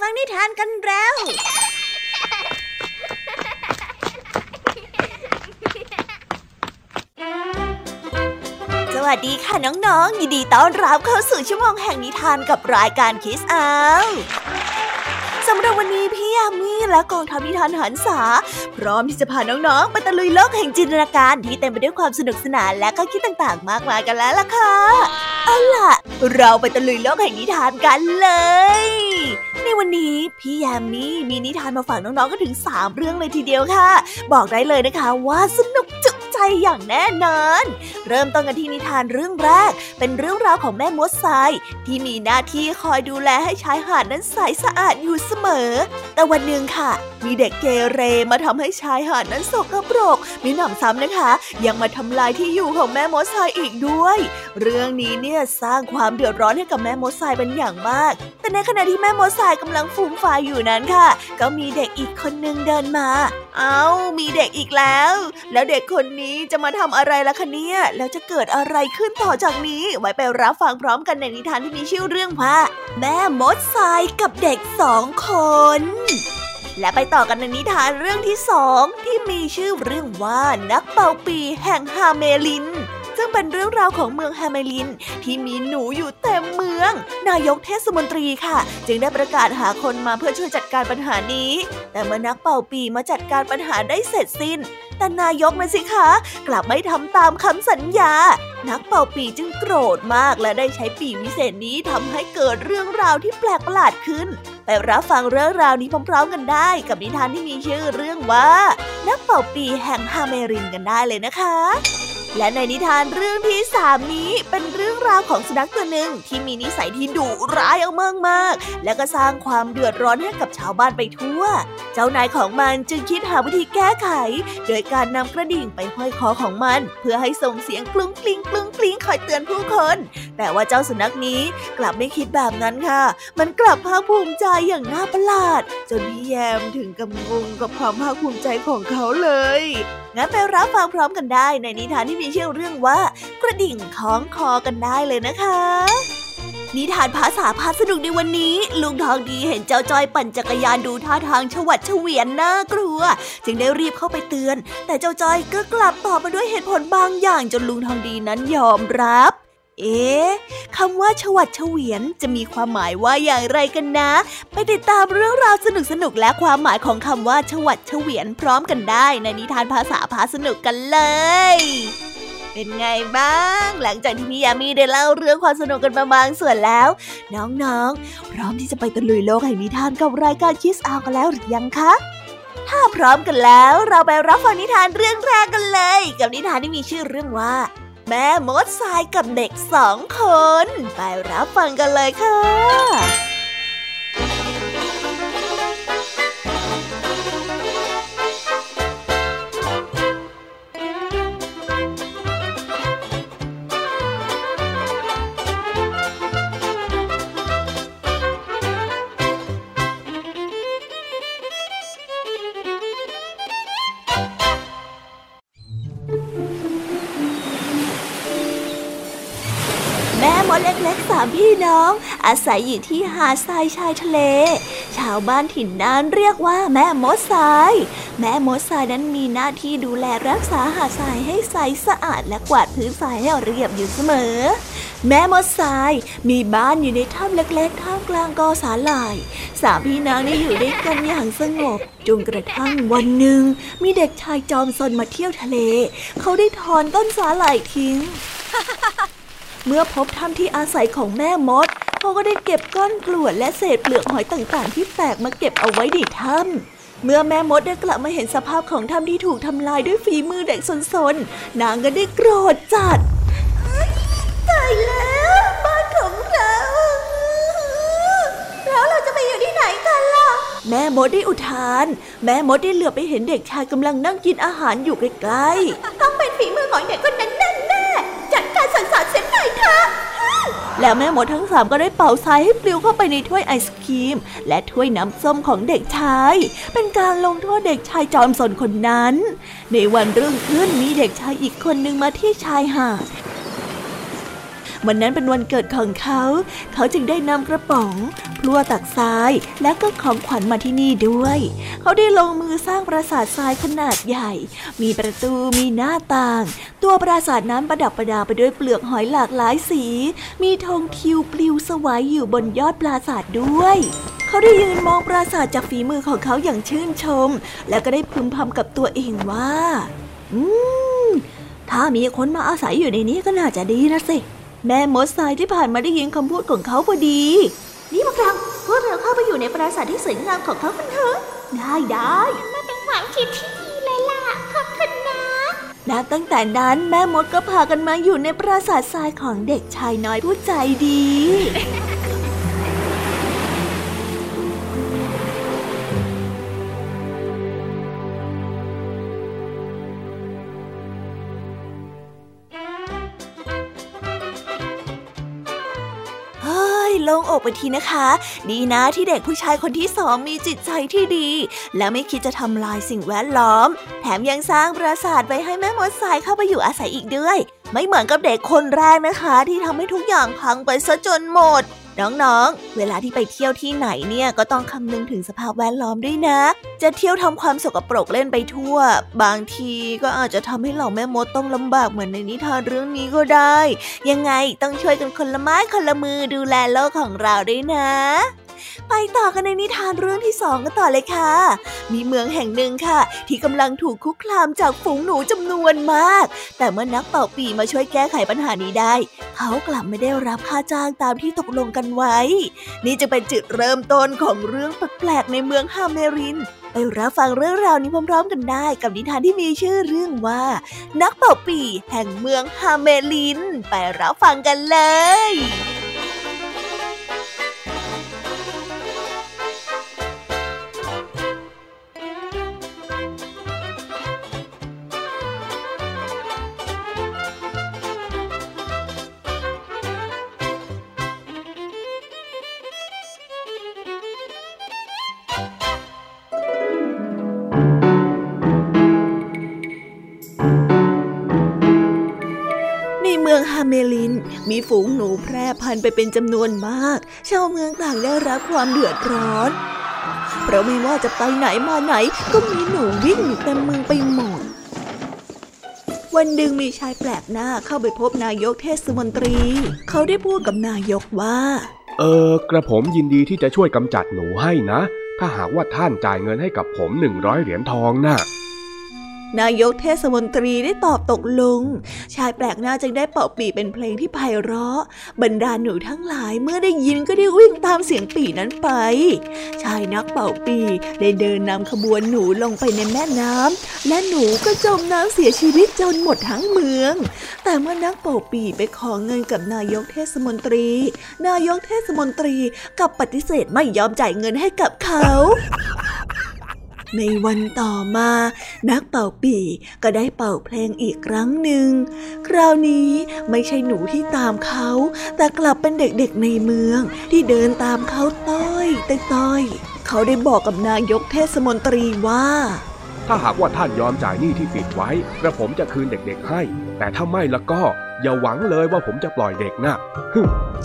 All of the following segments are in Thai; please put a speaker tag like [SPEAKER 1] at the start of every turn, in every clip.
[SPEAKER 1] ฟังนิทานกันแล้ว สวัสดีค่ะน้องๆ ยินดีต้อนรับเข้าสู่ชั่วโมงแห่งนิทานกับรายการคิสอาสำหรับวันนี้พี่ยามีและกองทัพนิทานหันษา พร้อมที่จะพาน้องๆ ไปตะลุยโลกแห่งจินตนาการที่เต็มไปด้วยความสนุกสนานและก็คิดต่างๆ มากมายกันแล้วล่ะค่ะ เอาล่ะ เราไปตะลุยโลกแห่งนิทานกันเลย ในวันนี้พี่ยามีมีนิทานมาฝากน้องๆก็ถึง 3 เรื่องเลยทีเดียวค่ะ บอกได้เลยนะคะว่าสนุกจุ ใจอย่างแน่นอน เริ่มต้นกันที่นิทานเรื่องแรก เป็นเรื่องราวของแม่มดทราย ที่มีหน้าที่คอยดูแลให้ชายหาดนั้นใสสะอาดอยู่เสมอ แต่วันหนึ่งค่ะ มีเด็กเกเรมาทำให้ชายหาดนั้นสกปรก มีหนำซ้ำนะคะ ยังมาทำลายที่อยู่ของแม่มดทรายอีกด้วย เรื่องนี้เนี่ยสร้างความเดือดร้อนให้กับแม่มดทรายเป็นอย่างมาก แต่ในขณะที่แม่มดทรายกำลังฟูมฟายอยู่นั้นค่ะ ก็มีเด็กอีกคนนึงเดินมา เอา้ามีเด็กอีกแล้ว แล้วเด็กคนนี้จะมาทำอะไรล่ะคะเนี่ย แล้วจะเกิดอะไรขึ้นต่อจากนี้ ไว้ไปรับฟังพร้อมกันในนิทานที่มีชื่อเรื่องว่า แม่มดทรายกับเด็กสองคน และไปต่อกันในนิทานเรื่องที่สองที่มีชื่อเรื่องว่านักเป่าปี่แห่งฮาเมลิน ซึ่งเป็นเรื่องราวของเมืองแฮมเมลิน ที่มีหนูอยู่เต็มเมือง นายกเทศมนตรีค่ะ จึงได้ประกาศหาคนมาเพื่อช่วยจัดการปัญหานี้ แต่เมื่อนักเป่าปี่มาจัดการปัญหาได้เสร็จสิ้น แต่นายกนะสิคะ กลับไม่ทำตามคำสัญญา นักเป่าปี่จึงโกรธมากและได้ใช้ปี่วิเศษนี้ทำให้เกิดเรื่องราวที่แปลกประหลาดขึ้นไปรับฟังเรื่องราวนี้พร้อมๆกันได้ กับนิทานที่มีชื่อเรื่องว่า นักเป่าปีแห่งฮาเมรินกันได้เลยนะคะ และในนิทานเรื่องที่สามนี้เป็นเรื่องราวของสุนัขตัวหนึ่งที่มีนิสัยที่ดุร้ายเอามากมากและก็สร้างความเดือดร้อนให้กับชาวบ้านไปทั่ว เจ้านายของมันจึงคิดหาวิธีแก้ไข โดยการนำกระดิ่งไปห้อยคอของมัน เพื่อให้ส่งเสียงกลุ้งกลิ้งกลุ้งกลิ้งคอยเตือนผู้คน แต่ว่าเจ้าสุนัขนี้กลับไม่คิดแบบนั้นค่ะ มันกลับภาคภูมิใจอย่างน่าประหลาด จนพี่แยมถึงกับงงกับความภาคภูมิใจของเขาเลยงั้นไปรับฟังพร้อมกันได้ในนิทานที่มีชื่อเรื่องว่า กระดิ่งคล้องคอกันได้เลยนะคะ นิทานภาษาพาสนุกในวันนี้ ลุงทองดีเห็นเจ้าจอยปั่นจักรยานดูท่าทางชวัดเฉวียนน่ากลัว จึงได้รีบเข้าไปเตือน แต่เจ้าจอยก็กลับตอบมาด้วยเหตุผลบางอย่างจนลุงทองดีนั้นยอมรับ เอ๊ะคำว่า ชวัดเฉวียนจะมีความหมายว่าอย่างไรกันนะ ไปติดตามเรื่องราวสนุกสนุกและความหมายของคำว่า ชวัดเฉวียนพร้อมกันได้ในนิทานภาษาพาสนุกกันเลย เป็นไงบ้าง หลังจากที่พี่ยามีได้เล่าเรื่องความสนุกกันมาบางส่วนแล้ว น้องๆ พร้อมที่จะไปตะลุยโลกแห่งนิทานกับรายการคิสอากันแล้วหรือยังคะถ้าพร้อมกันแล้ว เราไปรับฟังนิทานเรื่องแรกกันเลย กับนิทานที่มีชื่อเรื่องว่า แม่มดทรายกับเด็กสองคน ไปรับฟังกันเลยค่ะามพี่น้องอาศัยอยู่ที่หาดทรายชายทะเล ชาวบ้านถิ่นนั้นเรียกว่าแม่มดทราย แม่มดทรายนั้นมีหน้าที่ดูแลรักษาหาดทรายให้ใสสะอาดและกวาดพื้นทรายให้เรียบอยู่เสมอ แม่มดทรายมีบ้านอยู่ในถ้ำเล็กๆท่ามกลางกอสาหร่ายสามพี่น้องนี่อยู่ด้วยกันอย่างสงบจนกระทั่งวันหนึ่ง มีเด็กชายจอมซนมาเที่ยวทะเล เขาได้ถอนต้นสาหร่ายทิ้ง เมื่อพบถ้ำที่อาศัยของแม่มดเขาก็ได้เก็บก้อนกรวดและเศษเปลือกหอยต่างๆ ที่แตกมาเก็บเอาไว้ในถ้ำเมื่อแม่มดได้กลับมาเห็นสภาพของถ้ำที่ถูกทำลายด้วยฝีมือเด็กสนๆนางก็ได้โกรธจัดตายแล้วบ้านของเราแล้วเราจะไปอยู่ที่ไหนกันล่ะ แม่มดได้อุทาน แม่มดได้เหลือไปเห็นเด็กชายกำลังนั่งกินอาหารอยู่ใกล้ๆต้องเป็นฝีมือของเด็กคนนั้นแน่ แล้วแม่มดทั้งสามก็ได้เป่าทรายให้ปลิวเข้าไปในถ้วยไอศครีม และถ้วยน้ำส้มของเด็กชาย เป็นการลงโทษเด็กชายจอมสนคนนั้น ในวันรุ่งขึ้นมีเด็กชายอีกคนหนึ่งมาที่ชายหาด วันนั้นเป็นวันเกิดของเขา เขาจึงได้นำกระป๋อง พลั่วตักทรายและก็ของขวัญมาที่นี่ด้วย เขาได้ลงมือสร้างปราสาททรายขนาดใหญ่ มีประตูมีหน้าต่าง ตัวปราสาทนั้นประดับประดาไปด้วยเปลือกหอยหลากหลายสี มีธงทิวปลิวสวายอยู่บนยอดปราสาทด้วยเขาได้ยืนมองปราสาทจากฝีมือของเขาอย่างชื่นชม และก็ได้พึมพำกับตัวเองว่า อืม ถ้ามีคนมาอาศัยอยู่ในนี้ก็น่าจะดีนะสิ แม่มดทรายที่ผ่านมาได้ยินคำพูดของเขาพอดี นี่พวกเราพวกเราเข้าไปอยู่ในปราสาทที่สวยงามของเขากันเถอะได้ได้
[SPEAKER 2] มันเป็นความคิดที่ดีเลยล่ะขอบคุณนะ
[SPEAKER 1] นับตั้งแต่นั้นแม่มดก็พากันมาอยู่ในปราสาททรายของเด็กชายน้อยผู้ใจดี ไปทีนะคะ ดีนะที่เด็กผู้ชายคนที่สองมีจิตใจที่ดี และไม่คิดจะทำลายสิ่งแวดล้อม แถมยังสร้างปราสาทไว้ให้แม่มดสายเข้าไปอยู่อาศัยอีกด้วย ไม่เหมือนกับเด็กคนแรกนะคะ ที่ทำให้ทุกอย่างพังไปซะจนหมด น้องๆ เวลาที่ไปเที่ยวที่ไหนเนี่ยก็ต้องคำนึงถึงสภาพแวดล้อมด้วยนะ จะเที่ยวทำความสกปรกเล่นไปทั่ว บางทีก็อาจจะทำให้เหล่าแม่มดต้องลำบากเหมือนในนิทานเรื่องนี้ก็ได้ ยังไงต้องช่วยกันคนละไม้คนละมือดูแลโลกของเราด้วยนะ ไปต่อกันในนิทานเรื่องที่สองกันต่อเลยค่ะ มีเมืองแห่งหนึ่งค่ะ ที่กำลังถูกคุกคามจากฝูงหนูจำนวนมาก แต่เมื่อนักเป่าปีมาช่วยแก้ไขปัญหานี้ได้ เขากลับไม่ได้รับค่าจ้างตามที่ตกลงกันไว้ นี่จะเป็นจุดเริ่มต้นของเรื่องแปลกๆในเมืองฮาเมรินไปรับฟังเรื่องราวนี้พร้อม ๆ กันได้ กับนิทานที่มีชื่อเรื่องว่า นักเป่าปีแห่งเมืองฮาเมริน ไปรับฟังกันเลย มีฝูงหนูแพร่พันไปเป็นจำนวนมาก ชาวเมืองต่างได้รับความเดือดร้อน เพราะไม่ว่าจะไปไหนมาไหนก็มีหนูวิ่งอยู่เต็มเมืองไปหมด วันหนึ่งมีชายแปลกหน้าเข้าไปพบนายกเทศมนตรี เขาได้พูดกับนายกว่า
[SPEAKER 3] เออกระผมยินดีที่จะช่วยกำจัดหนูให้นะ ถ้าหากว่าท่านจ่ายเงินให้กับผมหนึ่งร้อยเหรียญทองนะ่ะ
[SPEAKER 1] นายกเทศมนตรีได้ตอบตกลง ชายแปลกหน้าจึงได้เป่าปีเป็นเพลงที่ไพเราะ บรรดาหนูทั้งหลายเมื่อได้ยินก็ได้วิ่งตามเสียงปีนั้นไป ชายนักเป่าปีได้เดินนำขบวนหนูลงไปในแม่น้ำและหนูก็จมน้ำเสียชีวิตจนหมดทั้งเมือง แต่เมื่อนักเป่าปีไปขอเงินกับนายกเทศมนตรี นายกเทศมนตรีกับปฏิเสธไม่ยอมจ่ายเงินให้กับเขา ในวันต่อมา นักเป่าปีก็ได้เป่าเพลงอีกครั้งหนึ่ง คราวนี้ไม่ใช่หนูที่ตามเขา แต่กลับเป็นเด็กๆในเมืองที่เดินตามเขาต้อยต้อยเขาได้บอกกับนายกเทศมนตรีว่า
[SPEAKER 3] ถ้าหากว่าท่านยอมจ่ายหนี้ที่ปิดไว้กระผมจะคืนเด็กๆให้ แต่ถ้าไม่ล้วก็ อย่าหวังเลยว่าผมจะปล่อยเด็กนะ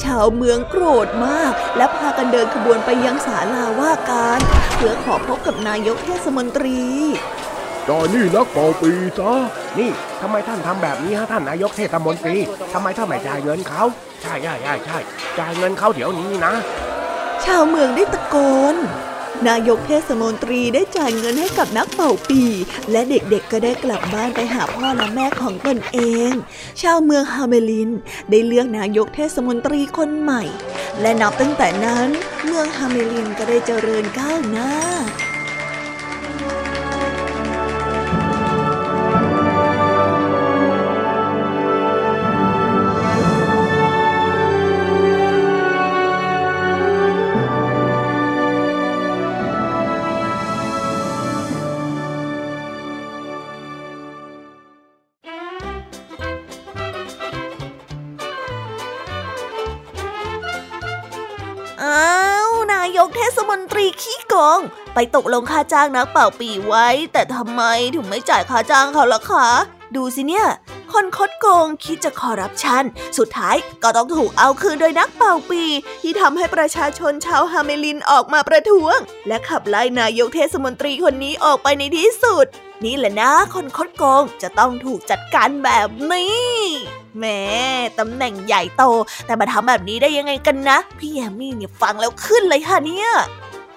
[SPEAKER 1] ชาวเมืองโกรธมาก และพากันเดินขบวนไปยังศาลาว่าการเพื่อขอพบกับนายกเทศมนตรี
[SPEAKER 3] จอนี่นักเป่าปีซะนี่ทำไมท่านทำแบบนี้ฮะท่านนายกเทศมนตรีทำไมท่านไม่จ่ายเงินเขาใช่ใช่ใช่ใช่จ่ายเงินเขาเดี๋ยวนี้นะ
[SPEAKER 1] ชาวเมืองได้ตะโกน นายกเทศมนตรีได้จ่ายเงินให้กับนักเป่าปี และเด็กๆก็ได้กลับบ้านไปหาพ่อและแม่ของตนเอง ชาวเมืองฮาเมลิน ได้เลือกนายกเทศมนตรีคนใหม่ และนับตั้งแต่นั้น เมืองฮาเมลินก็ได้เจริญก้าวหน้า ไปตกลงค่าจ้างนักเป่าปีไว้ แต่ทำไมถึงไม่จ่ายค่าจ้างเขาล่ะคะ ดูสิเนี่ย คนคดโกงคิดจะคอรัปชัน สุดท้ายก็ต้องถูกเอาคืนโดยนักเป่าปี ที่ทำให้ประชาชนชาวฮาเมลินออกมาประท้วง และขับไล่นายกเทศมนตรีคนนี้ออกไปในที่สุด นี่แหละนะ คนคดโกงจะต้องถูกจัดการแบบนี้แม่ตำแหน่งใหญ่โต แต่มาทำแบบนี้ได้ยังไงกันนะ พี่แยมมี่เนี่ยฟังแล้วขึ้นเลยค่ะเนี่ย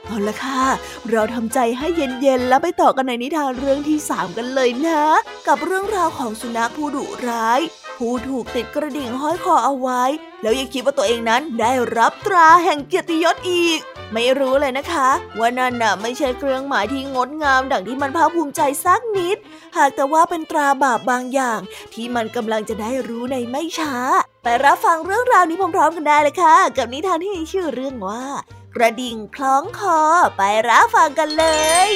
[SPEAKER 1] เอาละค่ะ เราทำใจให้เย็นๆ แล้วไปต่อกันในนิทานเรื่องที่ 3 กันเลยนะ กับเรื่องราวของสุนัขผู้ดุร้าย ผู้ถูกติดกระดิ่งห้อยคอเอาไว้ แล้วยังคิดว่าตัวเองนั้นได้รับตราแห่งเกียรติยศอีก ไม่รู้เลยนะคะ ว่านั่นน่ะไม่ใช่เครื่องหมายที่งดงาม ดังที่มันภาคภูมิใจสักนิด หากแต่ว่าเป็นตราบาปบางอย่าง ที่มันกำลังจะได้รู้ในไม่ช้า ไปรับฟังเรื่องราวนี้พร้อมๆ กันได้เลยค่ะ กับนิทานที่มีชื่อเรื่องว่า กระดิ่งคล้องคอไปรับฟังกันเลย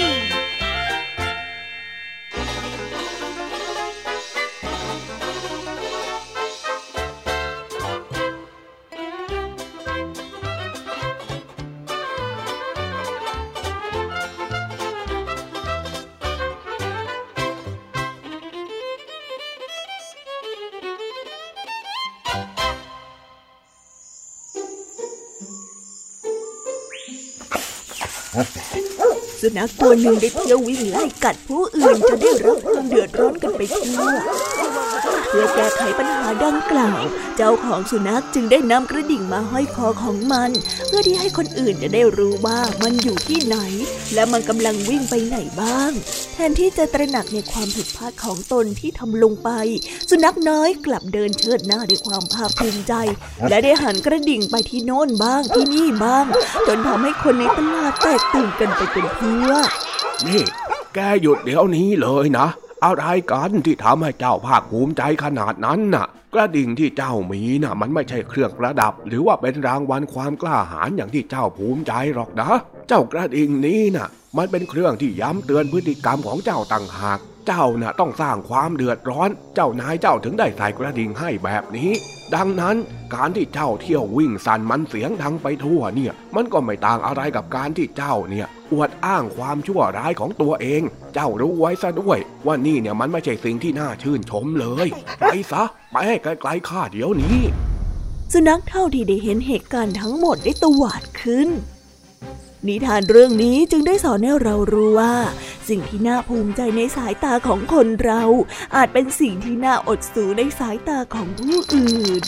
[SPEAKER 1] นัขตัวหนึ่งได้เที่ยววิ่งไล่กัดผู้อื่นจนได้รับความเดือดร้อนกันไปทั่ว เพื่อแก้ไขปัญหาดังกล่าว เจ้าของสุนัขจึงได้นำกระดิ่งมาห้อยคอของมัน เพื่อที่ให้คนอื่นจะได้รู้ว่ามันอยู่ที่ไหน และมันกำลังวิ่งไปไหนบ้าง แทนที่จะตระหนักในความผิดพลาดของตนที่ทำลงไป สุนัขน้อยกลับเดินเชิดหน้าด้วยความภาคภูมิใจ และได้หันกระดิ่งไปที่โน้นบ้างที่นี่บ้าง จนทำให้คนในตลาดแตกตื่นกันไปเป็นเพวก
[SPEAKER 3] นี่แกหยุดเดี๋ยวนี้เลยนะ อะไรกันที่ทำให้เจ้าภาคภูมิใจขนาดนั้นน่ะ กระดิ่งที่เจ้ามีน่ะ มันไม่ใช่เครื่องประดับ หรือว่าเป็นรางวัลความกล้าหาญอย่างที่เจ้าภูมิใจหรอกนะ เจ้ากระดิ่งนี้น่ะ มันเป็นเครื่องที่ย้ำเตือนพฤติกรรมของเจ้าต่างหาก เจ้าน่ะต้องสร้างความเดือดร้อน เจ้านายเจ้าถึงได้ใส่กระดิ่งให้แบบนี้ ดังนั้นการที่เจ้าเที่ยววิ่งสั่นมันเสียงดังไปทั่วเนี่ย มันก็ไม่ต่างอะไรกับการที่เจ้าเนี่ยอวดอ้างความชั่วร้ายของตัวเอง เจ้ารู้ไว้ซะด้วย ว่านี่เนี่ยมันไม่ใช่สิ่งที่น่าชื่นชมเลย ไปซะ ไปให้ไกลๆข้าเดี๋ยวนี้
[SPEAKER 1] สุนัขเท่าที่ได้เห็นเหตุการณ์ทั้งหมดได้ตวาดขึ้น นิทานเรื่องนี้จึงได้สอนให้เรารู้ว่า สิ่งที่น่าภูมิใจในสายตาของคนเรา อาจเป็นสิ่งที่น่าอดสูในสายตาของผู้อื่น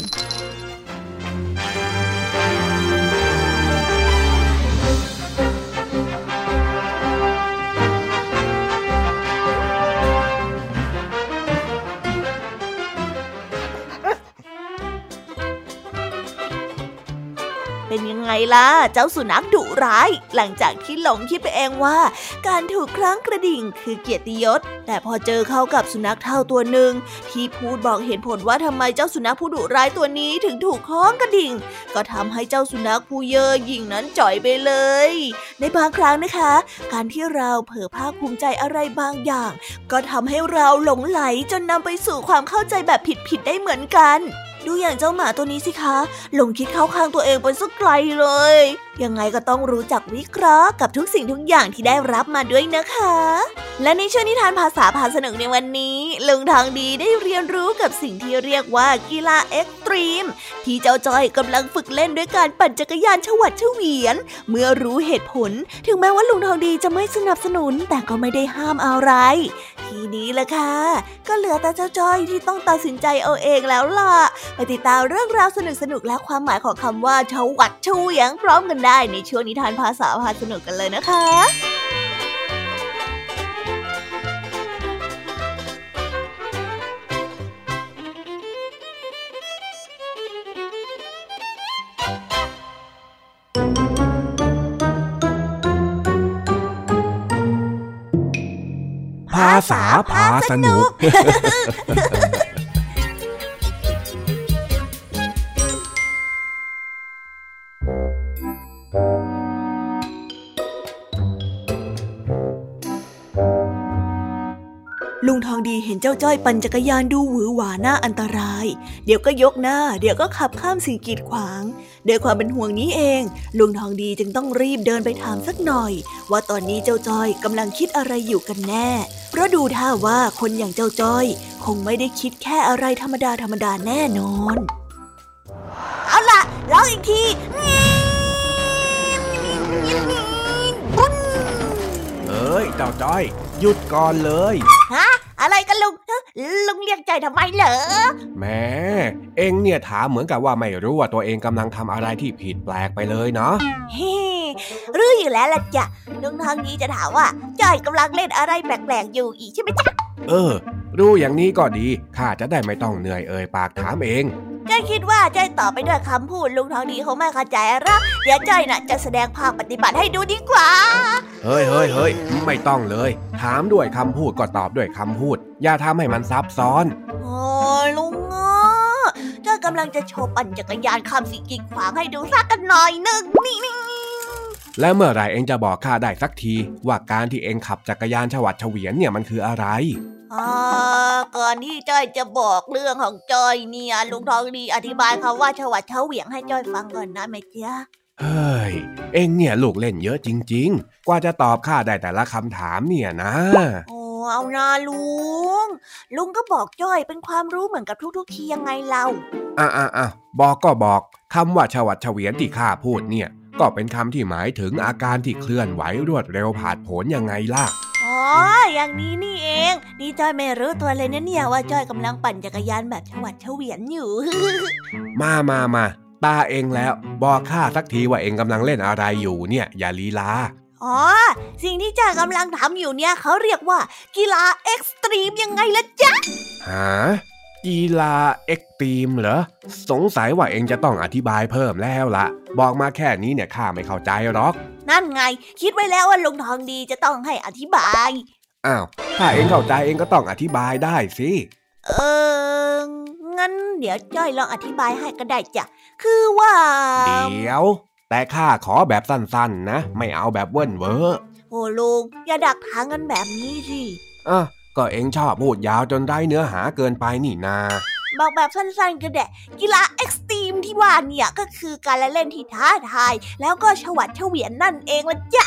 [SPEAKER 1] ล่ะ เจ้าสุนัขดุร้าย หลังจากที่หลงคิดไปเองว่า การถูกครั้งกระดิ่งคือเกียรติยศ แต่พอเจอเข้ากับสุนัขเท่าตัวหนึ่ง ที่พูดบอกเหตุผลว่าทำไมเจ้าสุนัขผู้ดุร้ายตัวนี้ถึงถูกคล้องกระดิ่ง ก็ทำให้เจ้าสุนัขผู้เย่อหยิ่งนั้นจ่อยไปเลย ในบางครั้งนะคะ การที่เราเผลอภาคภูมิใจอะไรบางอย่าง ก็ทำให้เราหลงไหลจนนำไปสู่ความเข้าใจแบบผิดๆได้เหมือนกัน ดูอย่างเจ้าหมาตัวนี้สิคะหลงคิดเข้าข้างตัวเองไปสักไกลเลย ยังไงก็ต้องรู้จักวิเคราะห์กับทุกสิ่งทุกอย่างที่ได้รับมาด้วยนะคะ และในช่วงนิทานภาษาพาสนุกในวันนี้ลุงทองดีได้เรียนรู้กับสิ่งที่เรียกว่ากีฬาเอ็กตรีม ที่เจ้าจอยกำลังฝึกเล่นด้วยการปั่นจักรยานฉวัดเฉวียน เมื่อรู้เหตุผล ถึงแม้ว่าลุงทองดีจะไม่สนับสนุนแต่ก็ไม่ได้ห้ามอะไร ทีนี้ละค่ะก็เหลือแต่เจ้าจอยที่ต้องตัดสินใจเอาเองแล้วล่ะไปติดตามเรื่องราวสนุกๆและความหมายของคำว่าชวัดเฉวียงพร้อมกันได้ในช่วงนิทานภาษาพาสนุกกันเลยนะคะ
[SPEAKER 3] ภาษาพาสนุก
[SPEAKER 1] จ้าจ้อยปั่นจักรยานดูหวือหวาหน้าอันตราย เดี๋ยวก็ยกหน้า เดี๋ยวก็ขับข้ามสิ่งกีดขวางด้วยความเป็นห่วงนี้เอง ลุงทองดีจึงต้องรีบเดินไปถามสักหน่อย ว่าตอนนี้เจ้าจ้อยกำลังคิดอะไรอยู่กันแน่ เพราะดูท่าว่าคนอย่างเจ้าจ้อย คงไม่ได้คิดแค่อะไรธรรมดาธรรมดาแน่นอน เอาล่ะร้องอีกที
[SPEAKER 3] เอ้ยเจ้าจ้อย หยุดก่อนเลย
[SPEAKER 1] ฮะ อะไรกันลุงลุงเรียกใจทำไมเหรอ
[SPEAKER 3] แม่เอ็งเนี่ยถามเหมือนกับว่าไม่รู้ว่าตัวเองกำลังทำอะไรที่ผิดแปลกไปเลยเนาะ
[SPEAKER 1] เฮ้รู้อยู่แล้วล่ะจ้ะลุงทางนี้จะถามว่าจ้อยกำลังเล่นอะไรแปลกๆอยู่อีกใช่ไหมจ๊ะ
[SPEAKER 3] เออ รู้อย่างนี้ก็ดีข้าจะได้ไม่ต้องเหนื่อยเอ่ยปากถามเอง
[SPEAKER 1] จ้อยคิดว่าจ้อยตอบไปด้วยคำพูดลุงทองดีเขาไม่เข้าใจหรอกเดี๋ยวจ้อยน่ะจะแสดงภาคปฏิบัติให้ดูดีกว่า
[SPEAKER 3] เฮ้ยเฮ้ยเฮ้ยไม่ต้องเลย ถามด้วยคำพูดก็ตอบด้วยคำพูด อย่าทำให้มันซับซ้อน
[SPEAKER 1] โอ้ลุงอะจ้อยกำลังจะโชว์ปั่นจักรยานคำสิกิงขวางให้ดูสักกันหน่อยหนึ่งนี่นี่
[SPEAKER 3] แล้วเมื่อไรเองจะบอกข้าได้สักที ว่าการที่เองขับจักรยานฉวัดเฉวียนเนี่ยมันคืออะไร
[SPEAKER 1] อ่าก่อนที่จ้อยจะบอกเรื่องของจ้อยเนี่ยลุงทองดีอธิบายคำว่าฉวัดเฉวียงให้จ้อยฟังก่อนนะแม่เจ้า
[SPEAKER 3] เฮ้ย เอ็งเนี่ยลูกเล่นเยอะจริง ๆ กว่าจะตอบข้าได้แต่ละคำถามเนี่ยนะ
[SPEAKER 1] โอ้เอานาลุง ลุงก็บอกจ้อยเป็นความรู้เหมือนกับทุกๆทียังไงเรา
[SPEAKER 3] อะอะอะบอกก็บอกคำว่าฉวัดเฉวียนที่ข้าพูดเนี่ย ก็เป็นคำที่หมายถึงอาการที่เคลื่อนไหวรวดเร็วผาดโผนยังไงล่ะ
[SPEAKER 1] อ๋ออย่างนี้นี่เอง นี่จอยไม่รู้ตัวเลยนะเนี่ยว่าจอยกำลังปั่นจักรยานแบบฉวัดเฉวียนอยู่
[SPEAKER 3] มามามา ตาเองแล้วบอกข้าสักทีว่าเองกำลังเล่นอะไรอยู่เนี่ย อย่าลีลา
[SPEAKER 1] อ๋อ สิ่งที่จอยกำลังทำอยู่เนี่ยเขาเรียกว่า กีฬาเอ็กซ์ตรีมยังไงล่ะจ๊ะ
[SPEAKER 3] ฮะกีฬาเอ็กตรีมเหรอ สงสัยว่าเองจะต้องอธิบายเพิ่มแล้วละบอกมาแค่นี้เนี่ยข้าไม่เข้าใจหรอก
[SPEAKER 1] นั่นไง คิดไว้แล้วว่าลุงทองดีจะต้องให้อธิบาย
[SPEAKER 3] อ้าว ถ้าเองเข้าใจเองก็ต้องอธิบายได้สิ
[SPEAKER 1] เออ งั้นเดี๋ยวจ้อยลองอธิบายให้ก็ได้จ้ะ คือว่า
[SPEAKER 3] เดี๋ยว แต่ข้าขอแบบสั้นๆนะ ไม่เอาแบบเวิ่นเว้อ
[SPEAKER 1] โอ้ลุงอย่าดักทางกันแบบนี้สิ
[SPEAKER 3] อะก็เอ็งชอบพูดยาวจนได้เนื้อหาเกินไปนี่นา
[SPEAKER 1] บอกแบบสั้นๆก็ได้กีฬา extreme ที่ว่าเนี่ยก็คือการเล่นที่ท้าทาย แล้วก็ฉวัดเฉวียนนั่นเองละจ้ะ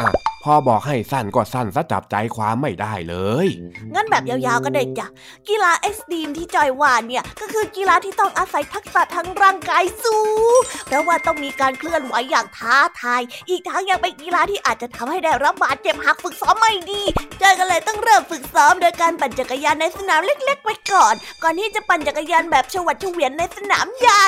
[SPEAKER 3] อะ พอบอกให้สั้นก็สั้นซะจับใจความไม่ได้เลย
[SPEAKER 1] งั้นแบบยาวๆก็ได้จ้ะ กีฬา extreme ที่จอยว่าเนี่ยก็คือกีฬาที่ต้องอาศัยทักษะทั้งร่างกายสูง เพราะว่าต้องมีการเคลื่อนไหวอย่างท้าทาย อีกทั้งยังเป็นกีฬาที่อาจจะทำให้ได้รับบาดเจ็บหากฝึกซ้อมไม่ดีจอยก็เลยต้องเริ่มฝึกซ้อมโดยการปั่นจักรยานในสนามเล็ก ๆไว้ก่อน ก่อนที่จะปั่นจักรยานแบบฉวัดเฉวียนในสนามใหญ่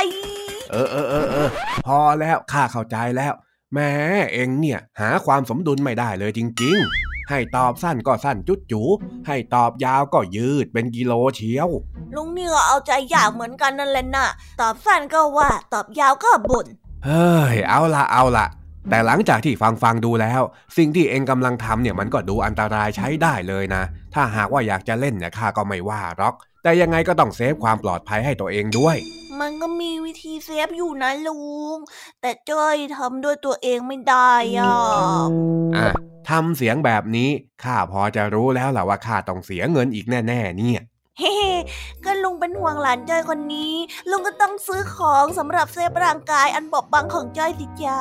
[SPEAKER 3] เออเออเออเออพอแล้วข้าเข้าใจแล้ว แหมเอ็งเนี่ยหาความสมดุลไม่ได้เลยจริง ๆ ให้ตอบสั้นก็สั้นจุดจูให้ตอบยาวก็ยืดเป็นกิโลเชียว
[SPEAKER 1] ลุงนี่ก็เอาใจอยากเหมือนกันนั่นแหละนะตอบสั้นก็ว่าตอบยาวก็บ่น
[SPEAKER 3] เฮ้ย เอาละเอาละแต่หลังจากที่ฟังฟังดูแล้ว สิ่งที่เองกำลังทำเนี่ยมันก็ดูอันตรายใช้ได้เลยนะ ถ้าหากว่าอยากจะเล่นเนี่ยข้าก็ไม่ว่าหรอก แต่ยังไงก็ต้องเซฟความปลอดภัยให้ตัวเองด้วย
[SPEAKER 1] มันก็มีวิธีเซฟอยู่นะลุง แต่จ้อยทำด้วยตัวเองไม่ได้อะ
[SPEAKER 3] อะทำเสียงแบบนี้ข้าพอจะรู้แล้วแหละว่าข้าต้องเสียเงินอีกแน่ ๆ เนี่ย
[SPEAKER 1] เฮ้ก็ลุงเป็นห่วงหลานจ้อยคนนี้ ลุงก็ต้องซื้อของสำหรับเซฟร่างกายอันบอบบางของจ้อยสิจ้า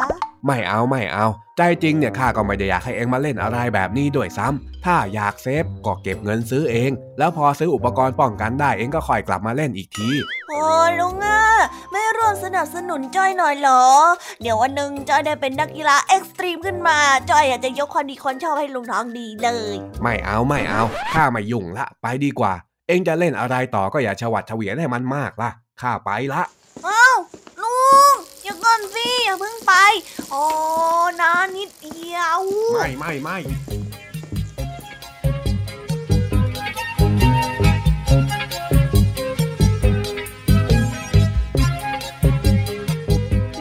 [SPEAKER 3] ไม่เอาไม่เอา ใจจริงเนี่ยข้าก็ไม่ได้อยากให้เองมาเล่นอะไรแบบนี้ด้วยซ้ำถ้าอยากเซฟก็เก็บเงินซื้อเอง แล้วพอซื้ออุปกรณ์ป้องกันได้เองก็ค่อยกลับมาเล่นอีกที
[SPEAKER 1] โอ้ลุงอะไม่ร่วมสนับสนุนจ้อยหน่อยเหรอ เดี๋ยววันหนึ่งจ้อยได้เป็นนักกีฬาเอ็กซ์ตรีมขึ้นมาจ้อยอยากจะยกคนดีคนชอบให้ลุงท้องดีเลย
[SPEAKER 3] ไม่เอาไม่เอาข้าไม่ยุ่งละ ไปดีกว่า เองจะเล่นอะไรต่อก็อย่าชวัดเฉวียนให้มันมากล่ะ ข้าไปละ
[SPEAKER 1] อ้าวลุงอย่าก่อนสิอย่าเพิ่งไป โอ้นานิดเดียว
[SPEAKER 3] ไม่ไม่ไม่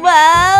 [SPEAKER 1] ว้าวจ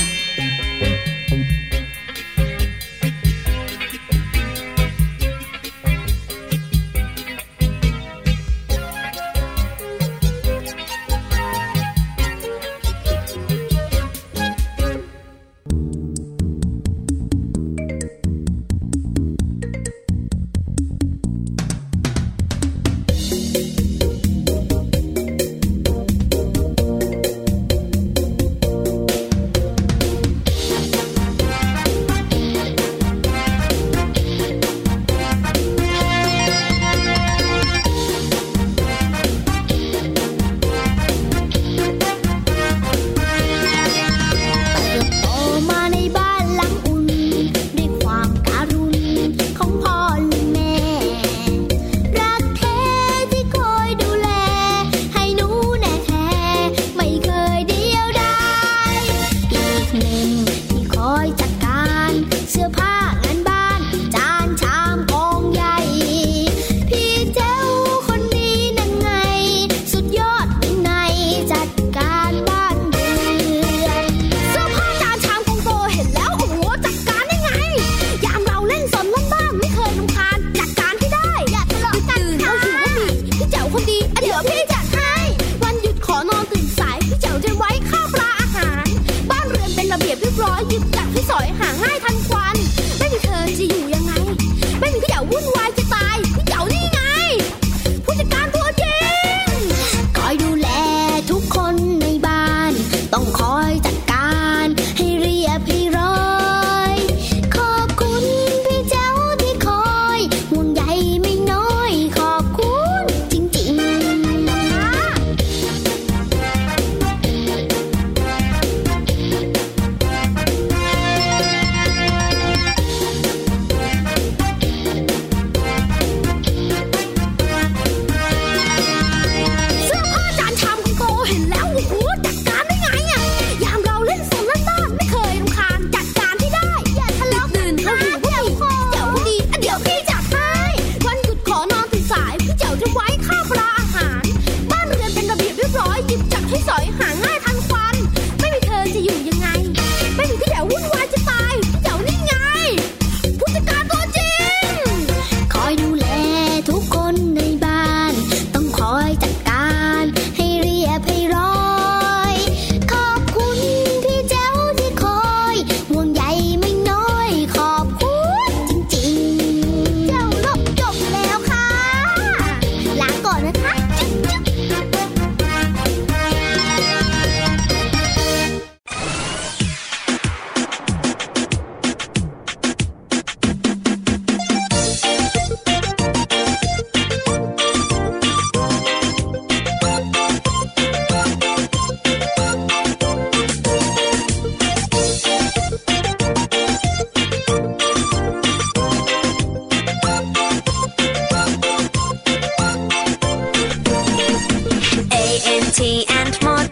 [SPEAKER 4] N T แอน
[SPEAKER 2] มด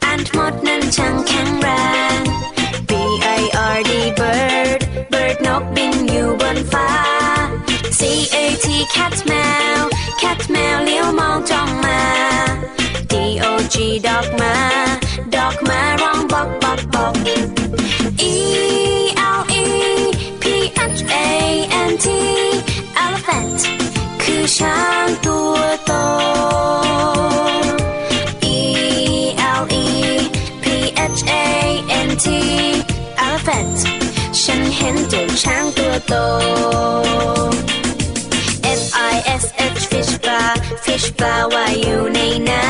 [SPEAKER 4] แอน
[SPEAKER 5] มดนั้นช่างแข็งแรง B I R D bird bird นกบินอยู่บนฟ้า C A T cat แมว cat แมวเลี้ยวมองจ้องมา D O G dog มา dog มาร้องบอกบอกบอก E L E P H A N T elephant คือช้าง ช้างตัวโต F I S H fish bar fish bar ว่ายอยู่ในน้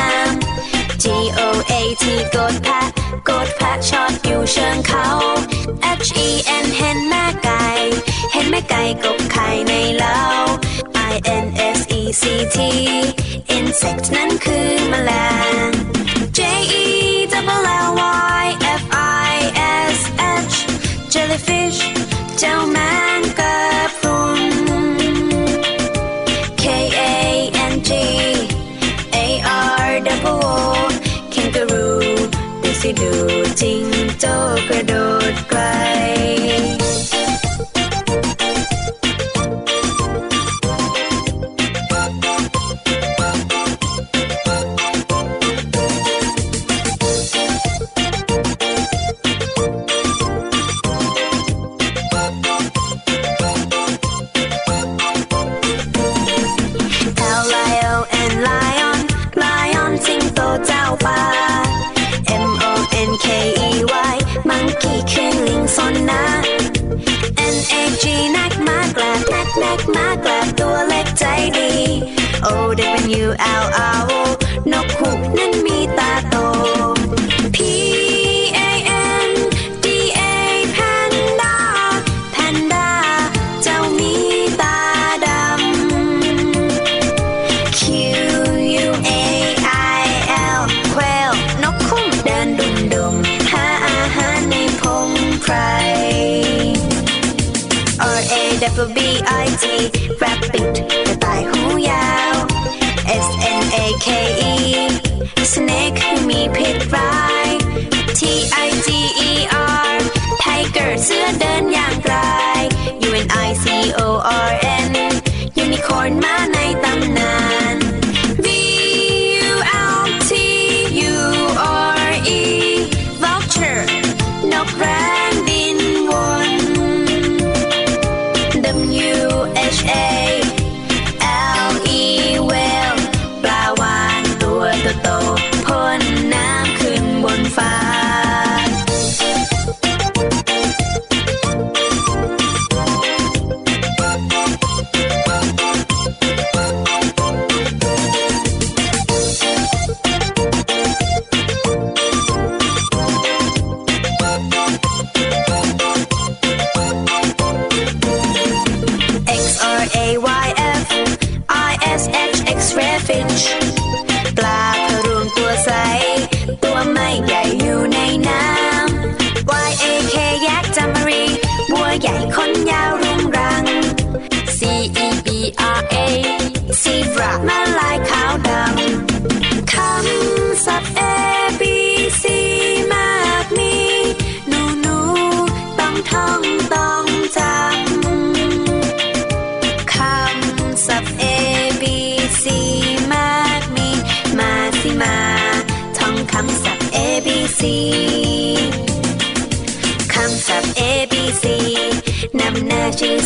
[SPEAKER 5] ำ G O A T กดแพะกดแพะชอดอยู่เชิงเขา H E N เห็นแม่ไก่ เห็นแม่ไก่กบไข่ในเล้า I N S E C T insect นั้นคือแมลง จิงโจ้กระโดดไกล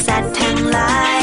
[SPEAKER 5] สัตว์ทั้งหลาย